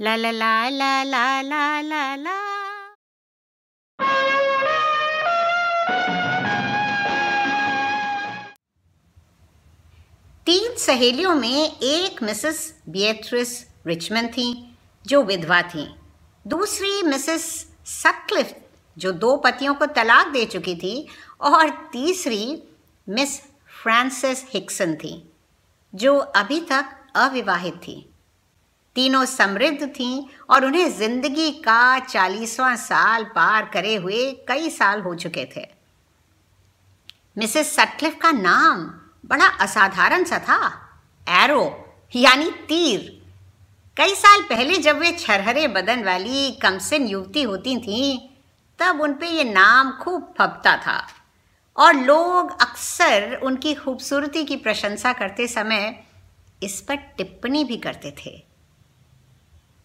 La la la la la la la la. तीन सहेलियों में एक मिसेस बियट्रिस रिचमन थी, जो विधवा थी दूसरी मिसेस सक्लिफ जो दो पतियों को तलाक दे चुकी थी, और तीसरी मिस फ्रांसिस हिक्सन थी, जो अभी तक अविवाहित थी तीनों समृद्ध थीं और उन्हें ज़िंदगी का चालीसवां साल पार करे हुए कई साल हो चुके थे। मिसेस सटक्लिफ का नाम बड़ा असाधारण सा था। एरो, यानी तीर। कई साल पहले जब वे छरहरे बदन वाली कमसिन युवती होती थीं, तब उन पे ये नाम खूब फपता था। और लोग अक्सर उनकी खूबसूरती की प्रशंसा करते समय इस पर टिप्पणी भी करते थे।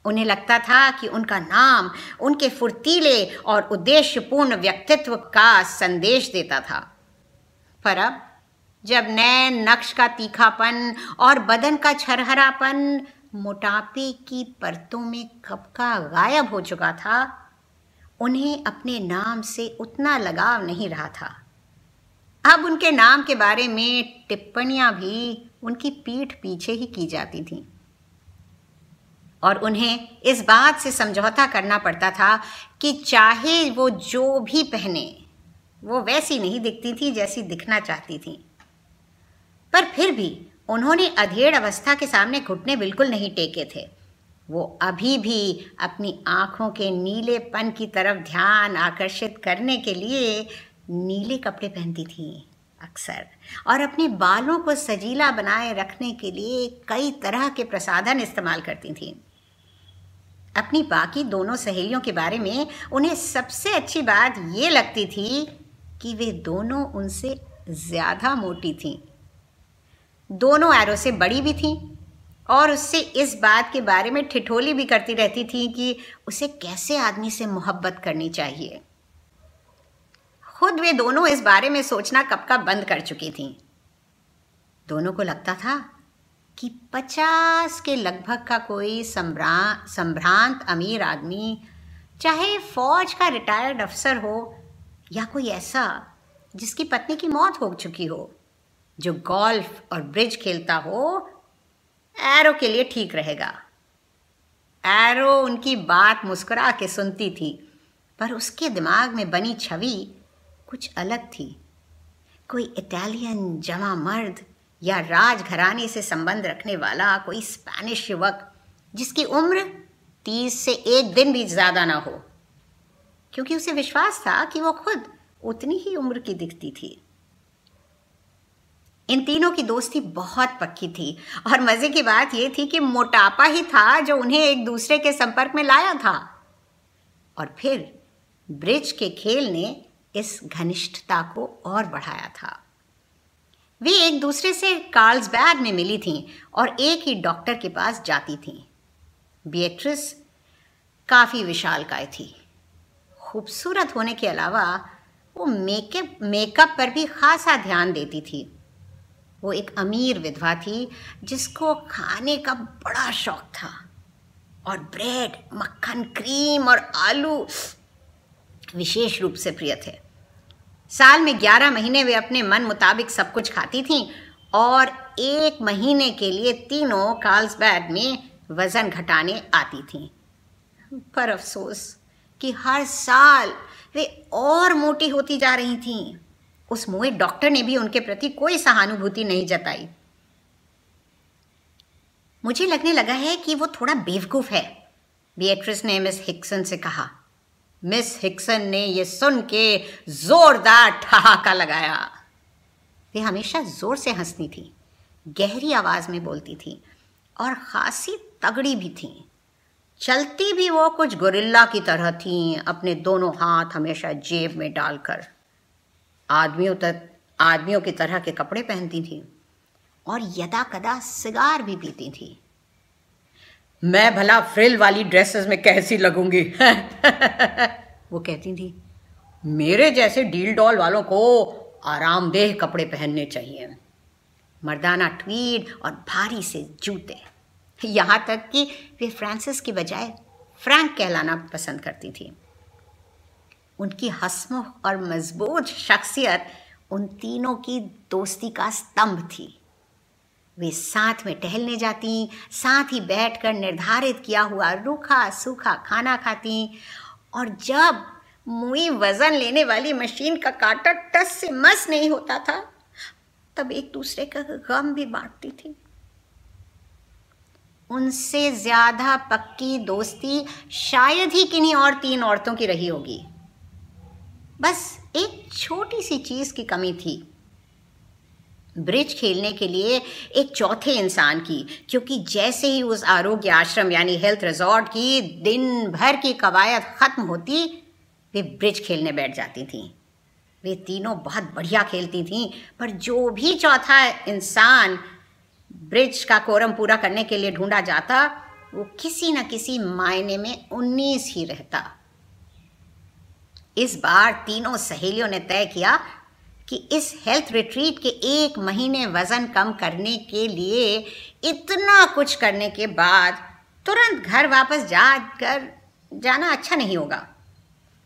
उन्हें लगता था कि उनका नाम, उनके फुर्तीले और उद्देश्यपूर्ण व्यक्तित्व का संदेश देता था। पर अब, जब नए नक्श का तीखापन और बदन का छरहरापन मोटापे की परतों में कब का गायब हो चुका था, उन्हें अपने नाम से उतना लगाव नहीं रहा था। अब उनके नाम के बारे में टिप्पणियाँ भी उनकी पीठ पीछे ही की जाती थीं। और उन्हें इस बात से समझौता करना पड़ता था कि चाहे वो जो भी पहने, वो वैसी नहीं दिखती थी जैसी दिखना चाहती थी। पर फिर भी उन्होंने अधेड़ अवस्था के सामने घुटने बिल्कुल नहीं टेके थे। वो अभी भी अपनी आँखों के नीलेपन की तरफ़ ध्यान आकर्षित करने के लिए नीले कपड़े पहनती थी, अक्सर। और अपने बालों को सजीला बनाए रखने के लिए कई तरह के प्रसाधन इस्तेमाल करती थी। अपनी बाकी दोनों सहेलियों के बारे में उन्हें सबसे अच्छी बात ये लगती थी कि वे दोनों उनसे ज़्यादा मोटी थीं। दोनों एरो से बड़ी भी थीं और उससे इस बात के बारे में ठिठोली भी करती रहती थी कि उसे कैसे आदमी से मोहब्बत करनी चाहिए। खुद वे दोनों इस बारे में सोचना कब का बंद कर चुकी थीं। दोनों को लगता था कि पचास के लगभग का कोई संभ्रांत अमीर आदमी, चाहे फौज का रिटायर्ड अफसर हो या कोई ऐसा, जिसकी पत्नी की मौत हो चुकी हो, जो गोल्फ और ब्रिज खेलता हो एरो के लिए ठीक रहेगा। एरो उनकी बात मुस्कुरा के सुनती थी, पर उसके दिमाग में बनी छवि कुछ अलग थी। कोई इटालियन जमा मर्द या राजघराने से संबंध रखने वाला कोई स्पेनिश युवक, जिसकी उम्र तीस से एक दिन भी ज़्यादा ना हो। क्योंकि उसे विश्वास था कि वो खुद उतनी ही उम्र की दिखती थी। इन तीनों की दोस्ती बहुत पक्की थी, और मज़े की बात यह थी कि मोटापा ही था जो उन्हें एक दूसरे के संपर्क में लाया था। और फिर ब्रिज के खेल ने इस घनिष्ठता को और बढ़ाया था। वे एक दूसरे से कार्ल्सबैग में मिली थीं और एक ही डॉक्टर के पास जाती थीं। बियट्रिस काफ़ी विशालकाय थी। खूबसूरत होने के अलावा वो मेकअप मेकअप पर भी खासा ध्यान देती थी। वो एक अमीर विधवा थी जिसको खाने का बड़ा शौक था। और ब्रेड, मक्खन, क्रीम और आलू विशेष रूप से प्रिय थे। साल में ग्यारह महीने वे अपने मन मुताबिक सब कुछ खाती थीं और एक महीने के लिए तीनों कार्ल्सबैग में वज़न घटाने आती थीं। पर अफसोस कि हर साल वे और मोटी होती जा रही थीं। उस मोए डॉक्टर ने भी उनके प्रति कोई सहानुभूति नहीं जताई। मुझे लगने लगा है कि वो थोड़ा बेवकूफ़ है बियट्रिस ने मिस हिक्सन से कहा। मिस हिक्सन ने यह सुन के जोरदार ठहाका लगाया। वे हमेशा ज़ोर से हंसती थी, गहरी आवाज़ में बोलती थी और खासी तगड़ी भी थी। चलती भी वो कुछ गोरिल्ला की तरह थी, अपने दोनों हाथ हमेशा जेब में डालकर। आदमियों तक, आदमियों की तरह के कपड़े पहनती थी और यदा कदा सिगार भी पीती थी। मैं भला फ्रिल वाली ड्रेसेस में कैसी लगूँगी? वो कहती थी मेरे जैसे डील डॉल वालों को आरामदेह कपड़े पहनने चाहिए। मर्दाना ट्वीड और भारी से जूते। यहाँ तक कि वे फ्रांसिस की बजाय फ्रैंक कहलाना पसंद करती थी। उनकी हसमुख और मज़बूत शख्सियत उन तीनों की दोस्ती का स्तंभ थी। वे साथ में टहलने जाती, साथ ही बैठकर निर्धारित किया हुआ रूखा सूखा खाना खाती। और जब मुई वज़न लेने वाली मशीन का कांटा टस से मस नहीं होता था, तब एक दूसरे का गम भी बांटती थी। उनसे ज़्यादा पक्की दोस्ती शायद ही किन्हीं और तीन औरतों की रही होगी। बस एक छोटी सी चीज़ की कमी थी। ब्रिज खेलने के लिए एक चौथे इंसान की, क्योंकि जैसे ही उस आरोग्य आश्रम यानी हेल्थ रिजॉर्ट की दिन भर की कवायद ख़त्म होती, वे ब्रिज खेलने बैठ जाती थीं। वे तीनों बहुत बढ़िया खेलती थीं, पर जो भी चौथा इंसान ब्रिज का कोरम पूरा करने के लिए ढूंढा जाता, वो किसी न किसी मायने में उन्नीस ही रहता। इस बार तीनों सहेलियों ने तय किया कि इस हेल्थ रिट्रीट के एक महीने वज़न कम करने के लिए इतना कुछ करने के बाद तुरंत घर वापस जा कर जाना अच्छा नहीं होगा।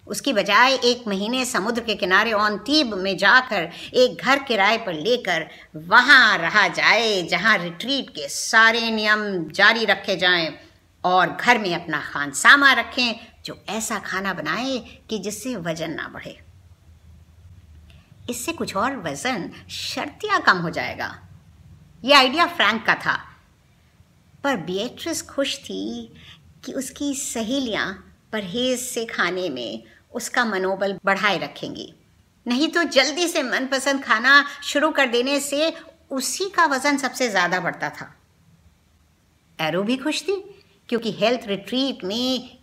उसकी बजाय एक महीने समुद्र के किनारे ऑन तीब में जाकर एक घर किराए पर लेकर वहाँ रहा जाए, जहाँ रिट्रीट के सारे नियम जारी रखे जाएँ और घर में अपना खान सामा रखें, जो ऐसा खाना बनाए कि जिससे वज़न ना बढ़े। इससे कुछ और वज़न शर्तिया कम हो जाएगा। ये आइडिया फ्रैंक का था। पर बियट्रिस खुश थी कि उसकी सहेलियाँ परहेज से खाने में उसका मनोबल बढ़ाए रखेंगी। नहीं तो जल्दी से मनपसंद खाना शुरू कर देने से उसी का वज़न सबसे ज़्यादा बढ़ता था। एरो भी खुश थी, क्योंकि हेल्थ रिट्रीट में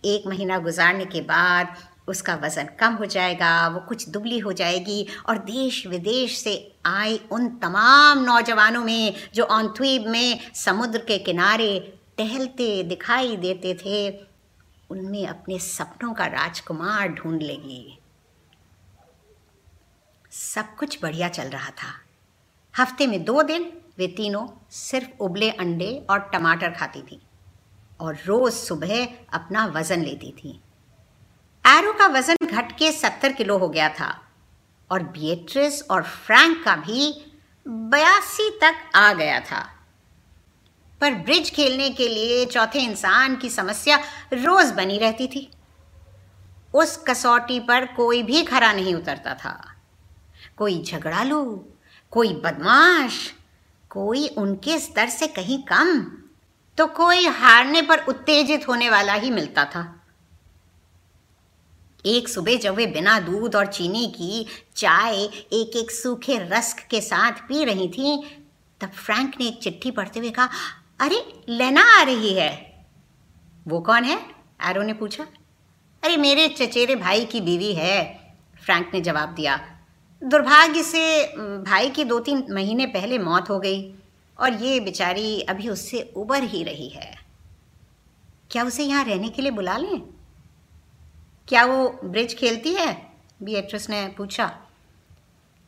एक महीना गुजारने के बाद उसका वज़न कम हो जाएगा, वो कुछ दुबली हो जाएगी और देश विदेश से आए उन तमाम नौजवानों में जो ऑनथ्वीब में समुद्र के किनारे टहलते दिखाई देते थे, उनमें अपने सपनों का राजकुमार ढूंढ लेगी। सब कुछ बढ़िया चल रहा था। हफ़्ते में दो दिन वे तीनों सिर्फ़ उबले अंडे और टमाटर खाती थी और रोज़ सुबह अपना वज़न लेती थी। एरो का वज़न घट के सत्तर किलो हो गया था और बियट्रिस और फ्रैंक का भी बयासी तक आ गया था। पर ब्रिज खेलने के लिए चौथे इंसान की समस्या रोज बनी रहती थी। उस कसौटी पर कोई भी खरा नहीं उतरता था। कोई झगड़ालू, कोई बदमाश, कोई उनके स्तर से कहीं कम तो कोई हारने पर उत्तेजित होने वाला ही मिलता था। एक सुबह जब वे बिना दूध और चीनी की चाय एक एक सूखे रस्क के साथ पी रही थी, तब फ्रैंक ने एक चिट्ठी पढ़ते हुए कहा, अरे, लेना आ रही है। वो कौन है? एरो ने पूछा। अरे, मेरे चचेरे भाई की बीवी है, फ्रैंक ने जवाब दिया। दुर्भाग्य से, भाई की दो तीन महीने पहले मौत हो गई, और ये बेचारी अभी उससे उबर ही रही है। क्या उसे यहाँ रहने के लिए बुला लें? क्या वो ब्रिज खेलती है? बिएट्रिस ने पूछा।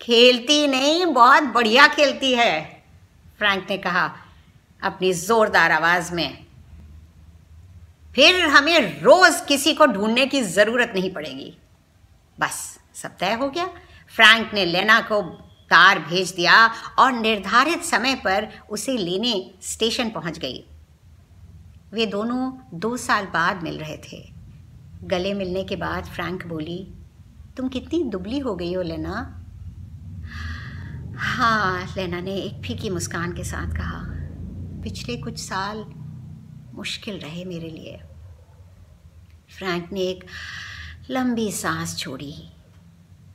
खेलती नहीं, बहुत बढ़िया खेलती है, फ्रैंक ने कहा अपनी जोरदार आवाज़ में। फिर हमें रोज किसी को ढूँढने की ज़रूरत नहीं पड़ेगी। बस, सब तय हो गया। फ्रैंक ने लेना को कार भेज दिया और निर्धारित समय पर उसे लेने स्टेशन पहुँच गई। वे दोनों दो साल बाद मिल रहे थे। गले मिलने के बाद फ्रैंक बोली, तुम कितनी दुबली हो गई हो, लेना। हाँ लेना ने एक फीकी मुस्कान के साथ कहा, पिछले कुछ साल मुश्किल रहे मेरे लिए। फ्रैंक ने एक लंबी सांस छोड़ी।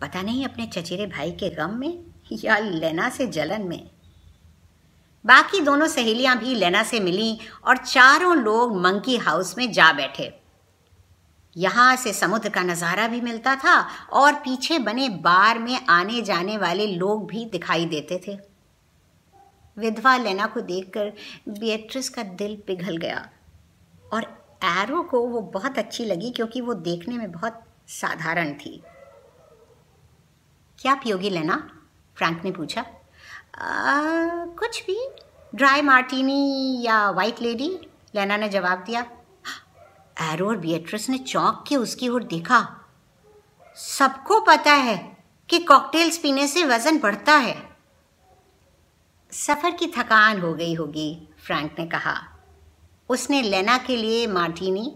पता नहीं अपने चचेरे भाई के गम में या लेना से जलन में। बाकी दोनों सहेलियाँ भी लेना से मिली और चारों लोग मंकी हाउस में जा बैठे। यहाँ से समुद्र का नज़ारा भी मिलता था और पीछे बने बार में आने जाने वाले लोग भी दिखाई देते थे। विधवा लेना को देखकर बियट्रिस का दिल पिघल गया और एरो को वो बहुत अच्छी लगी क्योंकि वो देखने में बहुत साधारण थी। क्या पियोगी लेना? फ्रैंक ने पूछा। आ, कुछ भी। ड्राई मार्टिनी या वाइट लेडी? लेना ने जवाब दिया। एरो और बियट्रिस ने चौंक के उसकी ओर देखा। सबको पता है कि कॉकटेल्स पीने से वज़न बढ़ता है। सफ़र की थकान हो गई होगी, फ्रैंक ने कहा। उसने लेना के लिए मार्टिनी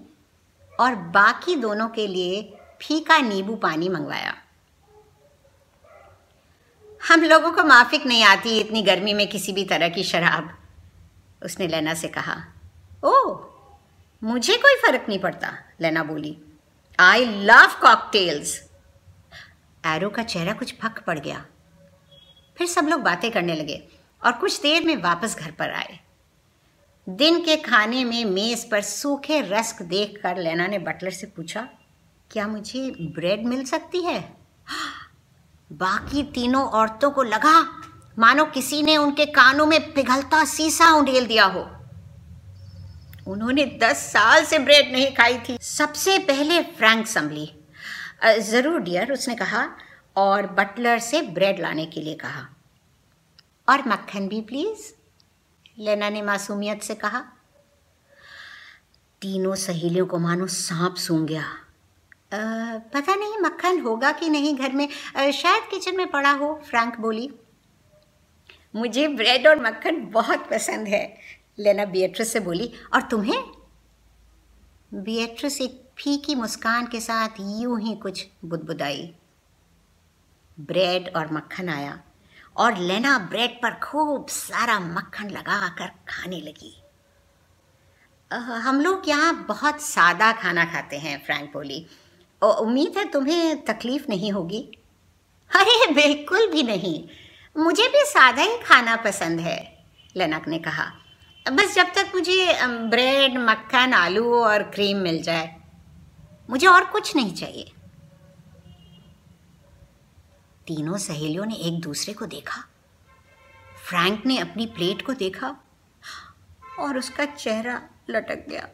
और बाकी दोनों के लिए फीका नींबू पानी मंगवाया। हम लोगों को माफिक नहीं आती इतनी गर्मी में किसी भी तरह की शराब, उसने लेना से कहा। ओ मुझे कोई फ़र्क नहीं पड़ता, लेना बोली। आई लव कॉकटेल्स एरो का चेहरा कुछ फक पड़ गया। फिर सब लोग बातें करने लगे और कुछ देर में वापस घर पर आए। दिन के खाने में मेज पर सूखे रस्क देखकर लेना ने बटलर से पूछा, क्या मुझे ब्रेड मिल सकती है? बाकी तीनों औरतों को लगा, मानो किसी ने उनके कानों में पिघलता सीसा उंडेल दिया हो। उन्होंने दस साल से ब्रेड नहीं खाई थी। सबसे पहले फ्रैंक संभली। ज़रूर डियर उसने कहा और बटलर से ब्रेड लाने के लिए कहा। और मक्खन भी प्लीज़? लेना ने मासूमियत से कहा। तीनों सहेलियों को मानो सांप सूंघ गया। आ, पता नहीं मक्खन होगा कि नहीं घर में। आ, शायद किचन में पड़ा हो फ्रैंक बोली। मुझे ब्रेड और मक्खन बहुत पसंद है। लेना बियट्रिस से बोली, और तुम्हें? बियट्रिस एक फीकी मुस्कान के साथ यूँ ही कुछ बुदबुदाई। ब्रेड और मक्खन आया और लेना ब्रेड पर खूब सारा मक्खन लगा कर खाने लगी। हम लोग यहाँ बहुत सादा खाना खाते हैं, फ्रैंक बोली। उम्मीद है तुम्हें तकलीफ़ नहीं होगी? अरे, बिल्कुल भी नहीं। मुझे भी सादा ही खाना पसंद है, लेनक ने कहा। बस जब तक मुझे ब्रेड मक्खन आलू और क्रीम मिल जाए मुझे और कुछ नहीं चाहिए। तीनों सहेलियों ने एक दूसरे को देखा। फ्रैंक ने अपनी प्लेट को देखा और उसका चेहरा लटक गया।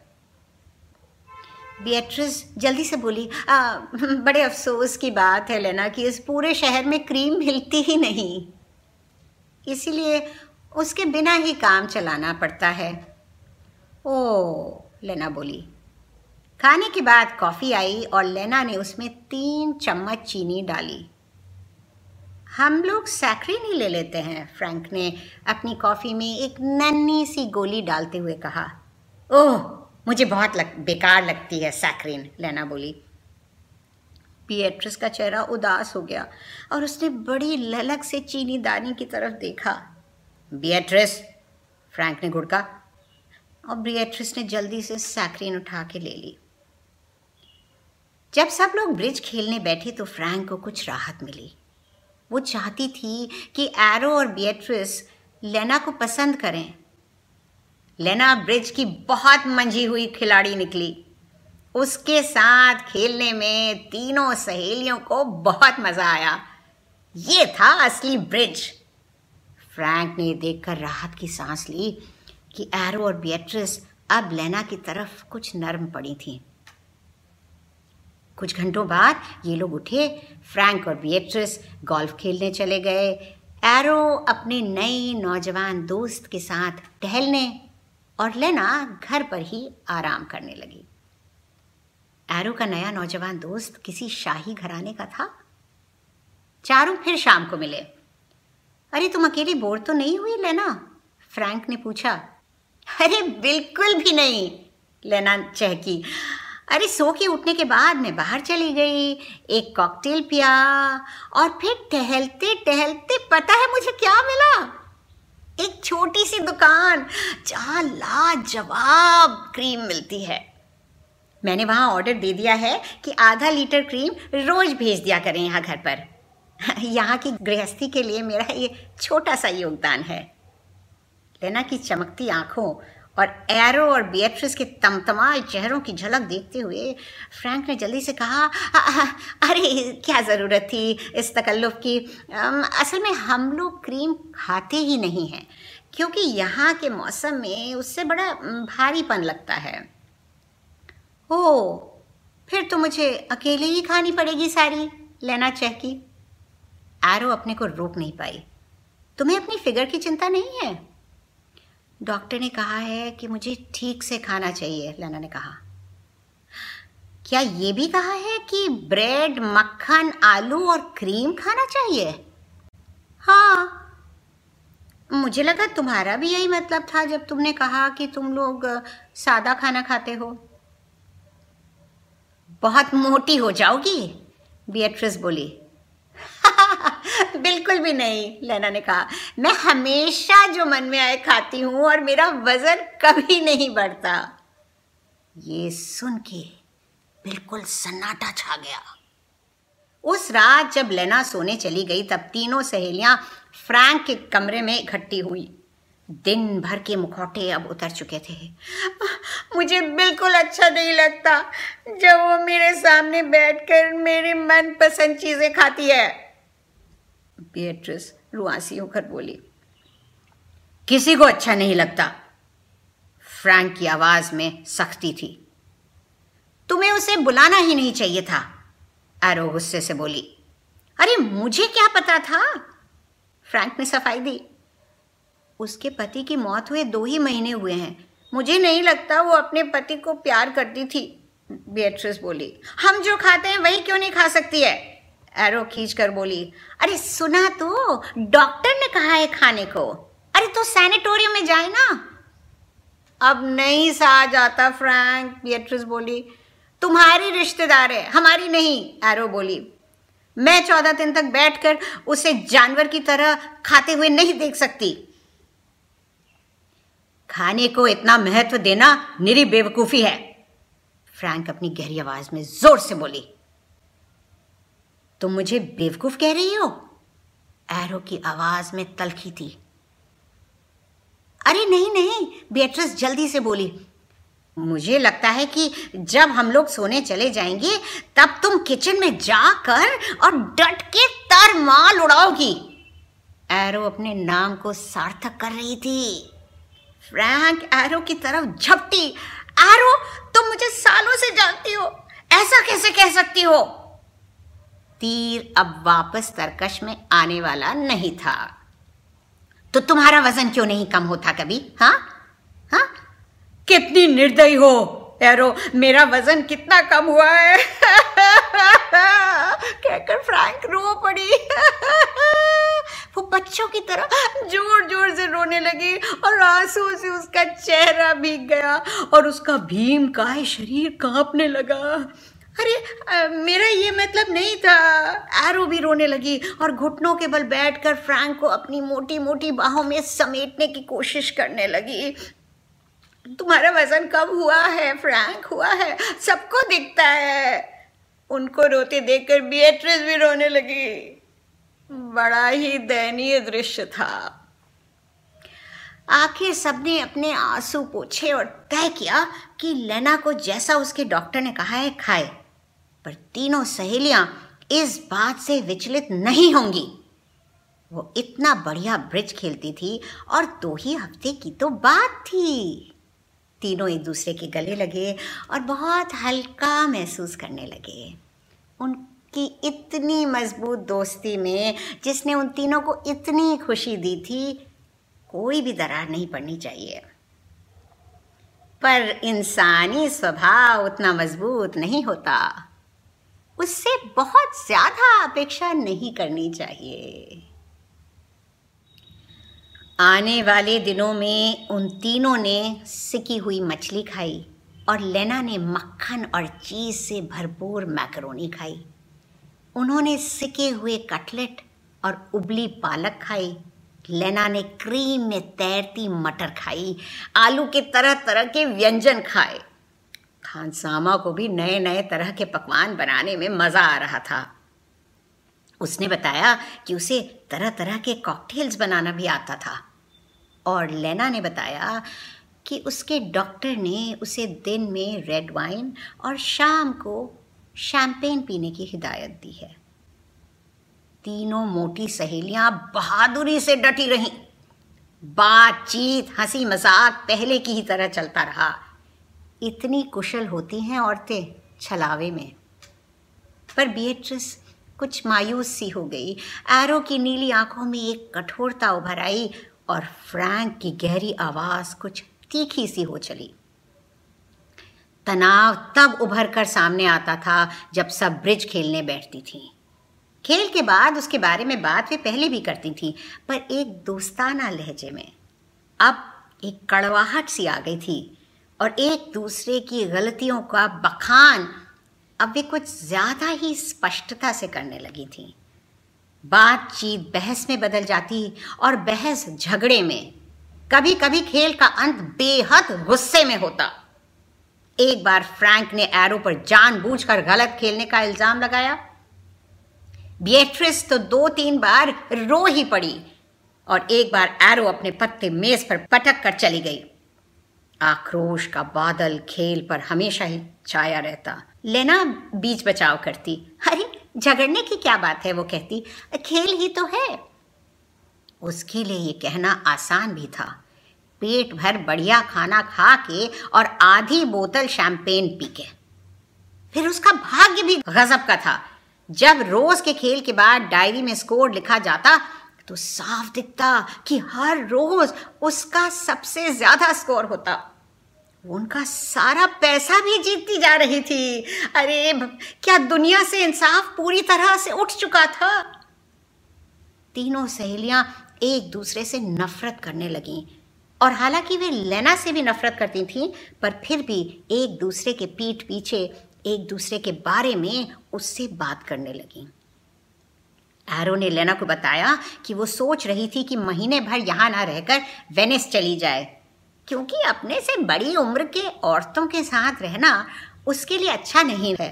बियट्रिस जल्दी से बोली आ, बड़े अफसोस की बात है लेना कि इस पूरे शहर में क्रीम मिलती ही नहीं। इसीलिए उसके बिना ही काम चलाना पड़ता है। ओ लेना बोली। खाने के बाद कॉफ़ी आई और लेना ने उसमें तीन चम्मच चीनी डाली। हम लोग सैक्रीन ही ले लेते हैं फ्रैंक ने अपनी कॉफ़ी में एक नन्ही सी गोली डालते हुए कहा। ओह मुझे बहुत लग, बेकार लगती है सैक्रीन लेना बोली। पिएट्रिस का चेहरा उदास हो गया और उसने बड़ी ललक से चीनी दानी की तरफ़ देखा। बियट्रिस फ्रैंक ने घुड़का और बियट्रिस ने जल्दी से सैक्रीन उठा के ले ली। जब सब लोग ब्रिज खेलने बैठे तो फ्रैंक को कुछ राहत मिली। वो चाहती थी कि एरो और बियट्रिस लेना को पसंद करें। लेना ब्रिज की बहुत मंझी हुई खिलाड़ी निकली। उसके साथ खेलने में तीनों सहेलियों को बहुत मज़ा आया। ये था असली ब्रिज। फ्रैंक ने देखकर राहत की सांस ली कि एरो और बियट्रिस अब लेना की तरफ़ कुछ नर्म पड़ी थी। कुछ घंटों बाद ये लोग उठे, फ्रैंक और बियट्रिस गोल्फ खेलने चले गए। एरो अपने नए नौजवान दोस्त के साथ टहलने और लेना घर पर ही आराम करने लगी। एरो का नया नौजवान दोस्त किसी शाही घराने का था। चारों फिर शाम को मिले। अरे तुम अकेली बोर तो नहीं हुई, लेना? फ्रैंक ने पूछा। अरे बिल्कुल भी नहीं, लेना चहकी। अरे सो के उठने के बाद मैं बाहर चली गई, एक कॉकटेल पिया, और फिर टहलते टहलते पता है मुझे क्या मिला? एक छोटी सी दुकान, जहाँ लाजवाब क्रीम मिलती है। मैंने वहाँ ऑर्डर दे दिया है कि आधा लीटर क्रीम रोज़ भेज दिया करें यहाँ घर पर। यहाँ की गृहस्थी के लिए मेरा ये छोटा सा योगदान है। लेना की चमकती आँखों और एरो और बियट्रिस के तमतमाए चेहरों की झलक देखते हुए फ्रैंक ने जल्दी से कहा अरे, क्या ज़रूरत थी इस तकल्लुफ़ की? असल में हम लोग क्रीम खाते ही नहीं हैं, क्योंकि यहाँ के मौसम में उससे बड़ा भारीपन लगता है। ओ फिर तो मुझे अकेले ही खानी पड़ेगी सारी, लेना चहकी। एरो अपने को रोक नहीं पाई। तुम्हें अपनी फिगर की चिंता नहीं है? डॉक्टर ने कहा है कि मुझे ठीक से खाना चाहिए, लेना ने कहा। क्या ये भी कहा है कि ब्रेड, मक्खन, आलू और क्रीम खाना चाहिए? हाँ। मुझे लगा तुम्हारा भी यही मतलब था जब तुमने कहा कि तुम लोग सादा खाना खाते हो। बहुत मोटी हो जाओगी, बियट्रिस बोली। बिल्कुल भी नहीं, लेना ने कहा। मैं हमेशा जो मन में आए खाती हूँ और मेरा वज़न कभी नहीं बढ़ता। ये सुन के बिल्कुल सन्नाटा छा गया। उस रात जब लेना सोने चली गई, तब तीनों सहेलियाँ फ्रैंक के कमरे में इकट्ठी हुई। दिन भर के मुखौटे अब उतर चुके थे। मुझे बिल्कुल अच्छा नहीं लगता जब वो मेरे सामने बैठकर मेरी मनपसंद चीज़ें खाती है। बियट्रिस रुआसी होकर बोली, किसी को अच्छा नहीं लगता। फ्रैंक की आवाज़ में सख्ती थी। तुम्हें उसे बुलाना ही नहीं चाहिए था। एरो गुस्से से बोली, अरे, मुझे क्या पता था? फ्रैंक ने सफ़ाई दी, उसके पति की मौत हुए दो ही महीने हुए हैं। मुझे नहीं लगता वो अपने पति को प्यार करती थी बेट्रिस बोली, हम जो खाते हैं वही क्यों नहीं खा सकती है? एरो खींच कर बोली, अरे सुना तो डॉक्टर ने कहा है खाने को। अरे तो सैनिटोरियम में जाए ना। अब नहीं सहा जाता फ्रैंक बेट्रिस बोली, तुम्हारी रिश्तेदार है, हमारी नहीं एरो बोली। मैं चौदह दिन तक बैठकर उसे जानवर की तरह खाते हुए नहीं देख सकती। खाने को इतना महत्व देना निरी बेवकूफ़ी है, फ्रैंक अपनी गहरी आवाज़ में ज़ोर से बोली। तुम मुझे बेवकूफ़ कह रही हो? एरो की आवाज़ में तलखी थी। अरे नहीं नहीं बेट्रिस जल्दी से बोली। मुझे लगता है कि जब हम लोग सोने चले जाएँगे, तब तुम किचन में जाकर और डट के तर माल उड़ाओगी। एरो अपने नाम को सार्थक कर रही थी। फ्रैंक एरो की तरफ़ झपटी। एरो तुम मुझे सालों से जानती हो। ऐसा कैसे कह सकती हो? तीर अब वापस तरकश में आने वाला नहीं था। तो तुम्हारा वज़न क्यों नहीं कम होता कभी हाँ? हाँ? कितनी निर्दयी हो एरो मेरा वज़न कितना कम हुआ है? कहकर फ्रैंक रो पड़ी। वो बच्चों की तरह ज़ोर ज़ोर से रोने लगी और आँसू से उसका चेहरा भीग गया और उसका भीम काय शरीर कांपने लगा। अरे आ, मेरा ये मतलब नहीं था। एरो भी रोने लगी और घुटनों के बल बैठकर फ्रैंक को अपनी मोटी मोटी बाहों में समेटने की कोशिश करने लगी। तुम्हारा वज़न कम हुआ है फ्रैंक हुआ है। सबको दिखता है। उनको रोते देखकर बियट्रिस भी रोने लगी। बड़ा ही दयनीय दृश्य था। आखिर सबने अपने आँसू पोछे और तय किया कि लेना को जैसा उसके डॉक्टर ने कहा है खाए। पर तीनों सहेलियाँ इस बात से विचलित नहीं होंगी। वो इतना बढ़िया ब्रिज खेलती थी और दो ही हफ़्ते की तो बात थी। तीनों एक दूसरे के गले लगे और बहुत हल्का महसूस करने लगे। उनकी इतनी मज़बूत दोस्ती में जिसने उन तीनों को इतनी खुशी दी थी, कोई भी दरार नहीं पड़नी चाहिए। पर इंसानी स्वभाव उतना मज़बूत नहीं होता। उससे बहुत ज़्यादा अपेक्षा नहीं करनी चाहिए। आने वाले दिनों में उन तीनों ने सिकी हुई मछली खाई और लेना ने मक्खन और चीज़ से भरपूर मैकरोनी खाई। उन्होंने सिके हुए कटलेट और उबली पालक खाई। लेना ने क्रीम में तैरती मटर खाई। आलू के तरह तरह के व्यंजन खाए। खानसामा को भी नए नए तरह के पकवान बनाने में मज़ा आ रहा था। उसने बताया कि उसे तरह तरह के कॉकटेल्स बनाना भी आता था। और लेना ने बताया कि उसके डॉक्टर ने उसे दिन में रेड वाइन और शाम को शैम्पेन पीने की हिदायत दी है। तीनों मोटी सहेलियाँ बहादुरी से डटी रहीं। बातचीत हँसी मज़ाक पहले की ही तरह चलता रहा। इतनी कुशल होती हैं औरतें छलावे में। पर बियट्रिस कुछ मायूस सी हो गई। एरो की नीली आँखों में एक कठोरता उभर आई और फ्रैंक की गहरी आवाज़ कुछ तीखी सी हो चली। तनाव तब उभर कर सामने आता था जब सब ब्रिज खेलने बैठती थी। खेल के बाद उसके बारे में बात वे पहले भी करती थी, पर एक दोस्ताना लहजे में। अब एक कड़वाहट सी आ गई थी। और एक दूसरे की गलतियों का बखान अब वे कुछ ज़्यादा ही स्पष्टता से करने लगी थी। बातचीत बहस में बदल जाती और बहस झगड़े में। कभी कभी खेल का अंत बेहद गुस्से में होता। एक बार फ्रैंक ने एरो पर जानबूझकर गलत खेलने का इल्ज़ाम लगाया। बियट्रिस तो दो तीन बार रो ही पड़ी और एक बार एरो अपने पत्ते मेज पर पटक कर चली गई। आक्रोश का बादल खेल पर हमेशा ही छाया रहता। लेना बीच बचाव करती। अरे, झगड़ने की क्या बात है? वो कहती, खेल ही तो है। उसके लिए ये कहना आसान भी था। पेट भर बढ़िया खाना खा के और आधी बोतल शैंपेन पी के। फिर उसका भाग्य भी गजब का था। जब रोज के खेल के बाद डायरी में स्कोर लिखा जाता तो साफ़ दिखता कि हर रोज उसका सबसे ज़्यादा स्कोर होता। उनका सारा पैसा भी जीतती जा रही थी। अरे, क्या दुनिया से इंसाफ पूरी तरह से उठ चुका था? तीनों सहेलियाँ एक दूसरे से नफरत करने लगीं। और हालाँकि वे लेना से भी नफरत करती थीं, पर फिर भी एक दूसरे के पीठ पीछे, एक दूसरे के बारे में उससे बात करने लगीं। एरो ने लेना को बताया कि वो सोच रही थी कि महीने भर यहाँ ना रहकर वेनिस चली जाए। क्योंकि अपने से बड़ी उम्र के औरतों के साथ रहना उसके लिए अच्छा नहीं है।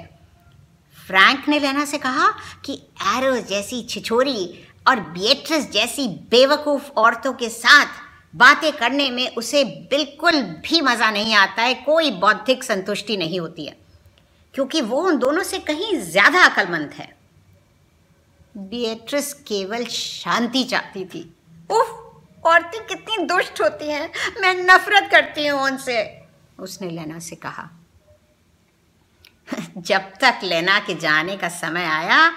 फ्रैंक ने लेना से कहा कि एरो जैसी छिछोरी और बियट्रिस जैसी बेवकूफ़ औरतों के साथ बातें करने में उसे बिल्कुल भी मज़ा नहीं आता है, कोई बौद्धिक संतुष्टि नहीं होती है। क्योंकि वो उन दोनों से कहीं ज़्यादा अकलमंद है। बियट्रिस केवल शांति चाहती थी। उफ औरतें कितनी दुष्ट होती हैं। मैं नफरत करती हूँ उनसे। उसने लेना से कहा। जब तक लेना के जाने का समय आया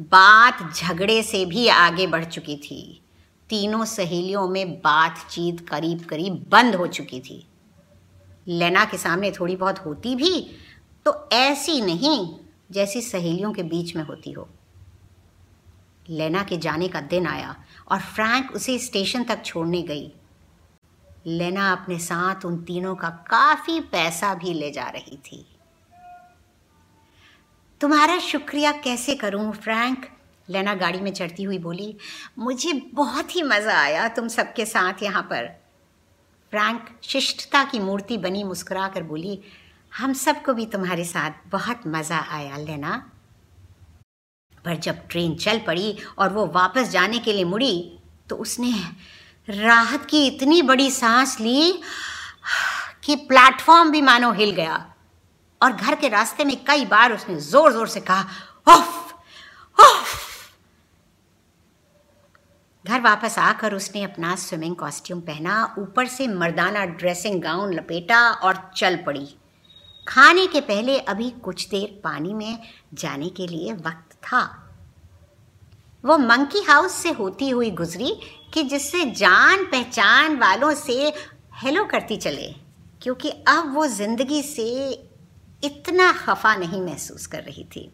बात झगड़े से भी आगे बढ़ चुकी थी। तीनों सहेलियों में बातचीत करीब करीब बंद हो चुकी थी। लेना के सामने थोड़ी बहुत होती भी तो ऐसी नहीं जैसी सहेलियों के बीच में होती हो। लेना के जाने का दिन आया और फ्रैंक उसे स्टेशन तक छोड़ने गई। लेना अपने साथ उन तीनों का काफ़ी पैसा भी ले जा रही थी। तुम्हारा शुक्रिया कैसे करूँ, फ्रैंक? लेना गाड़ी में चढ़ती हुई बोली, मुझे बहुत ही मज़ा आया तुम सबके साथ यहाँ पर। फ्रैंक शिष्टता की मूर्ति बनी मुस्कुरा कर बोली, हम सबको भी तुम्हारे साथ बहुत मज़ा आया, लेना। पर जब ट्रेन चल पड़ी और वो वापस जाने के लिए मुड़ी तो उसने राहत की इतनी बड़ी सांस ली कि प्लेटफॉर्म भी मानो हिल गया। और घर के रास्ते में कई बार उसने ज़ोर ज़ोर से कहा ऑफ़ ऑफ़ घर वापस आकर उसने अपना स्विमिंग कॉस्ट्यूम पहना, ऊपर से मर्दाना ड्रेसिंग गाउन लपेटा और चल पड़ी। खाने के पहले अभी कुछ देर पानी में जाने के लिए वक्त था। वो मंकी हाउस से होती हुई गुजरी कि जिससे जान पहचान वालों से हेलो करती चले, क्योंकि अब वो ज़िंदगी से इतना खफा नहीं महसूस कर रही थी।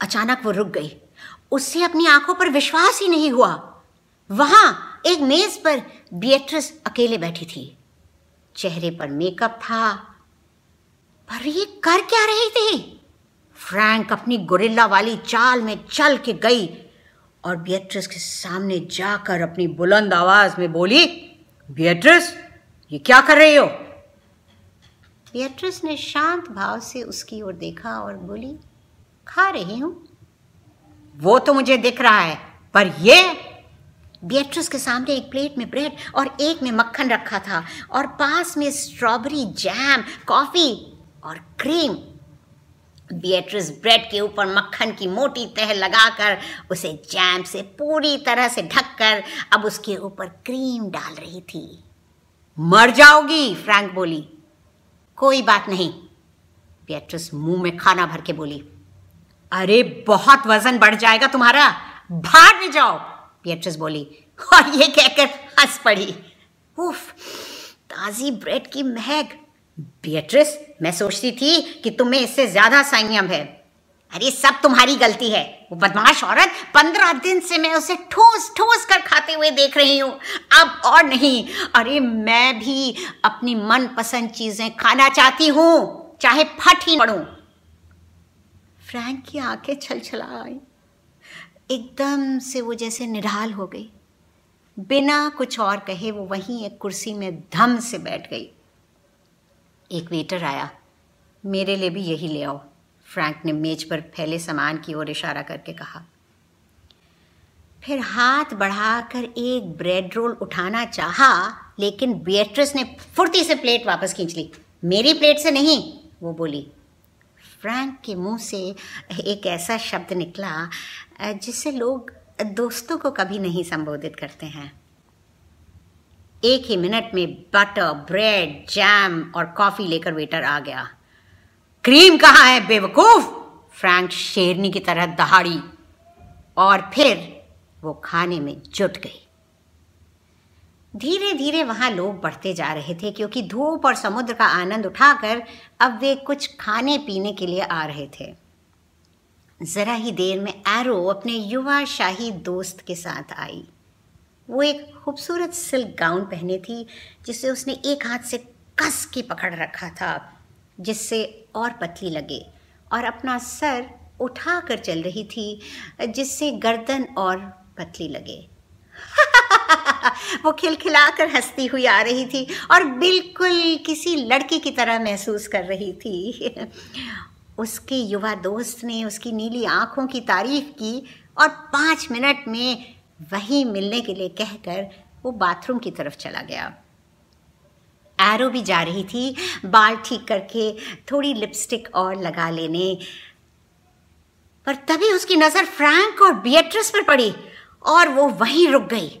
अचानक वो रुक गई। उससे अपनी आँखों पर विश्वास ही नहीं हुआ। वहाँ एक मेज पर बियट्रिस अकेले बैठी थी। चेहरे पर मेकअप था, पर ये कर क्या रही थी? फ्रैंक अपनी गुरिल्ला वाली चाल में चल के गई और बियट्रिस के सामने जाकर अपनी बुलंद आवाज़ में बोली बियट्रिस ये क्या कर रही हो? बियट्रिस ने शांत भाव से उसकी ओर देखा और बोली, खा रही हूँ। वो तो मुझे दिख रहा है, पर ये? बियट्रिस के सामने एक प्लेट में ब्रेड और एक में मक्खन रखा था और पास में स्ट्रॉबेरी, जैम, कॉफ़ी और क्रीम बियट्रिस ब्रेड के ऊपर मक्खन की मोटी तह लगाकर उसे जैम से पूरी तरह से ढककर अब उसके ऊपर क्रीम डाल रही थी। मर जाओगी, फ्रैंक बोली। कोई बात नहीं बियट्रिस मुँह में खाना भर के बोली। अरे, बहुत वज़न बढ़ जाएगा तुम्हारा, भाग में जाओ बियट्रिस बोली। और ये कहकर हंस पड़ी। उफ, ताजी ब्रेड की महक। बियट्रिस मैं सोचती थी कि तुम्हें इससे ज़्यादा संयम है। अरे, सब तुम्हारी गलती है। वो बदमाश औरत पंद्रह दिन से मैं उसे ठोस ठोस कर खाते हुए देख रही हूँ। अब और नहीं। अरे, मैं भी अपनी मनपसंद चीज़ें खाना चाहती हूँ, चाहे फट ही पड़ू। फ्रैंक की आँखें छलछला आई एकदम से वो जैसे निढाल हो गई। बिना कुछ और कहे वो वहीं एक कुर्सी में धम से बैठ गई। एक वेटर आया। मेरे लिए भी यही ले आओ। फ्रैंक ने मेज पर फैले सामान की ओर इशारा करके कहा। फिर हाथ बढ़ाकर एक ब्रेड रोल उठाना चाहा, लेकिन बियट्रिस ने फुर्ती से प्लेट वापस खींच ली। मेरी प्लेट से नहीं, वो बोली। फ्रैंक के मुँह से एक ऐसा शब्द निकला जिससे लोग दोस्तों को कभी नहीं संबोधित करते हैं। एक ही मिनट में बटर ब्रेड जैम और कॉफ़ी लेकर वेटर आ गया। क्रीम कहाँ है, बेवकूफ़? फ्रैंक शेरनी की तरह दहाड़ी। और फिर वो खाने में जुट गई। धीरे धीरे वहाँ लोग बढ़ते जा रहे थे क्योंकि धूप और समुद्र का आनंद उठाकर अब वे कुछ खाने पीने के लिए आ रहे थे। ज़रा ही देर में एरो अपने युवा शाही दोस्त के साथ आई। वो एक खूबसूरत सिल्क गाउन पहने थी, जिसे उसने एक हाथ से कस के पकड़ रखा था, जिससे और पतली लगे और अपना सर उठा कर चल रही थी, जिससे गर्दन और पतली लगे। वो खिलखिलाकर हंसती हुई आ रही थी और बिल्कुल किसी लड़की की तरह महसूस कर रही थी। उसके युवा दोस्त ने उसकी नीली आँखों की तारीफ़ की और पाँच मिनट में वही मिलने के लिए कहकर वो बाथरूम की तरफ़ चला गया। एरो भी जा रही थी, बाल ठीक करके थोड़ी लिपस्टिक और लगा लेने। पर तभी उसकी नज़र फ्रैंक और बियट्रिस पर पड़ी और वो वहीं रुक गई।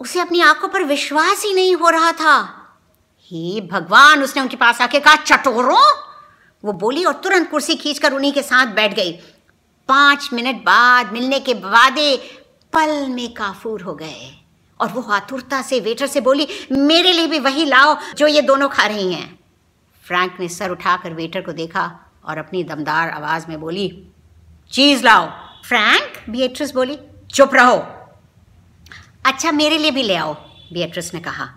उसे अपनी आँखों पर विश्वास ही नहीं हो रहा था। हे भगवान, उसने उनके पास आके कहा, चटोरों? वो बोली और तुरंत कुर्सी खींचकर उन्हीं के साथ बैठ गई। पाँच मिनट बाद मिलने के वादे पल में काफूर हो गए। और वो आतुरता से वेटर से बोली, मेरे लिए भी वही लाओ जो ये दोनों खा रही हैं। फ्रैंक ने सर उठाकर वेटर को देखा और अपनी दमदार आवाज़ में बोली, चीज़ लाओ। फ्रैंक बियट्रिस बोली, चुप रहो। अच्छा मेरे लिए भी ले आओ बियट्रिस ने कहा।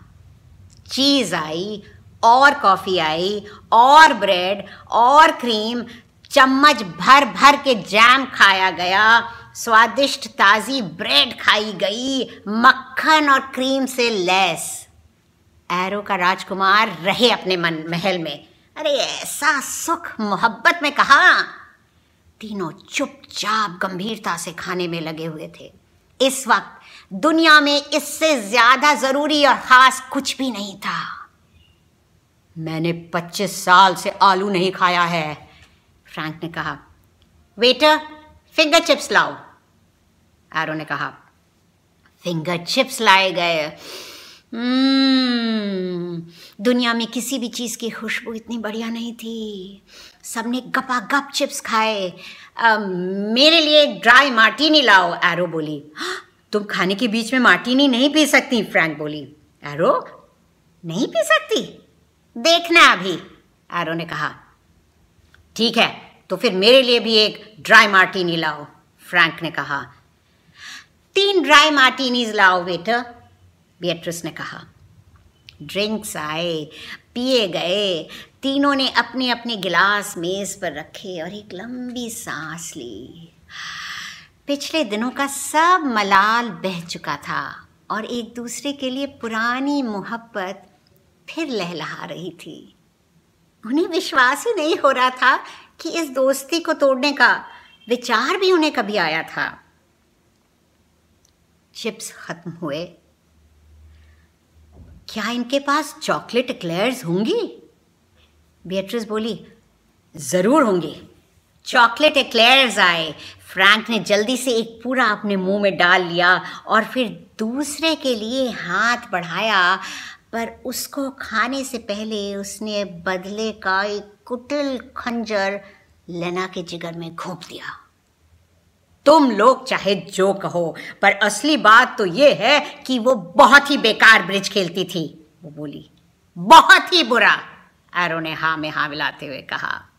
चीज़ आई, और कॉफ़ी आई, और ब्रेड, और क्रीम, चम्मच भर भर के जैम खाया गया स्वादिष्ट ताज़ी ब्रेड खाई गई मक्खन और क्रीम से लैस। एरो का राजकुमार रहे अपने मन, महल में। अरे, ऐसा सुख मोहब्बत में कहा? तीनों चुपचाप गंभीरता से खाने में लगे हुए थे। इस वक्त दुनिया में इससे ज़्यादा ज़रूरी और खास कुछ भी नहीं था। मैंने पच्चीस साल से आलू नहीं खाया है, फ्रैंक ने कहा। वेटर फिंगर चिप्स लाओ। एरो ने कहा फिंगर चिप्स लाए गए। hmm, दुनिया में किसी भी चीज़ की खुशबू इतनी बढ़िया नहीं थी। सबने गपा गप चिप्स खाए मेरे लिए ड्राई मार्टीनी लाओ एरो बोली। तुम खाने के बीच में मार्टीनी नहीं पी सकती फ्रैंक बोली। एरो नहीं पी सकती? देखना अभी एरो ने कहा। ठीक है तो फिर मेरे लिए भी एक ड्राई मार्टीनी लाओ फ्रैंक ने कहा। तीन ड्राई मार्टीनीज लाओ वेटर बियट्रिस ने कहा। ड्रिंक्स आए, पिए गए, तीनों ने अपने अपने गिलास मेज पर रखे और एक लंबी सांस ली। पिछले दिनों का सब मलाल बह चुका था और एक दूसरे के लिए पुरानी मोहब्बत फिर लहलहा रही थी। उन्हें विश्वास ही नहीं हो रहा था कि इस दोस्ती को तोड़ने का विचार भी उन्हें कभी आया था। चिप्स खत्म हुए। क्या इनके पास चॉकलेट क्लेयर्स होंगी? बियट्रिस बोली, ज़रूर होंगी। चॉकलेट एक्लेयर्स आए। फ्रैंक ने जल्दी से एक पूरा अपने मुँह में डाल लिया और फिर दूसरे के लिए हाथ बढ़ाया, पर उसको खाने से पहले उसने बदले का एक कुटिल खंजर लेना के जिगर में घोप दिया। तुम लोग चाहे जो कहो, पर असली बात तो यह है कि वो बहुत ही बेकार ब्रिज खेलती थी, वो बोली। बहुत ही बुरा एरो ने हा में हा मिलाते हुए कहा।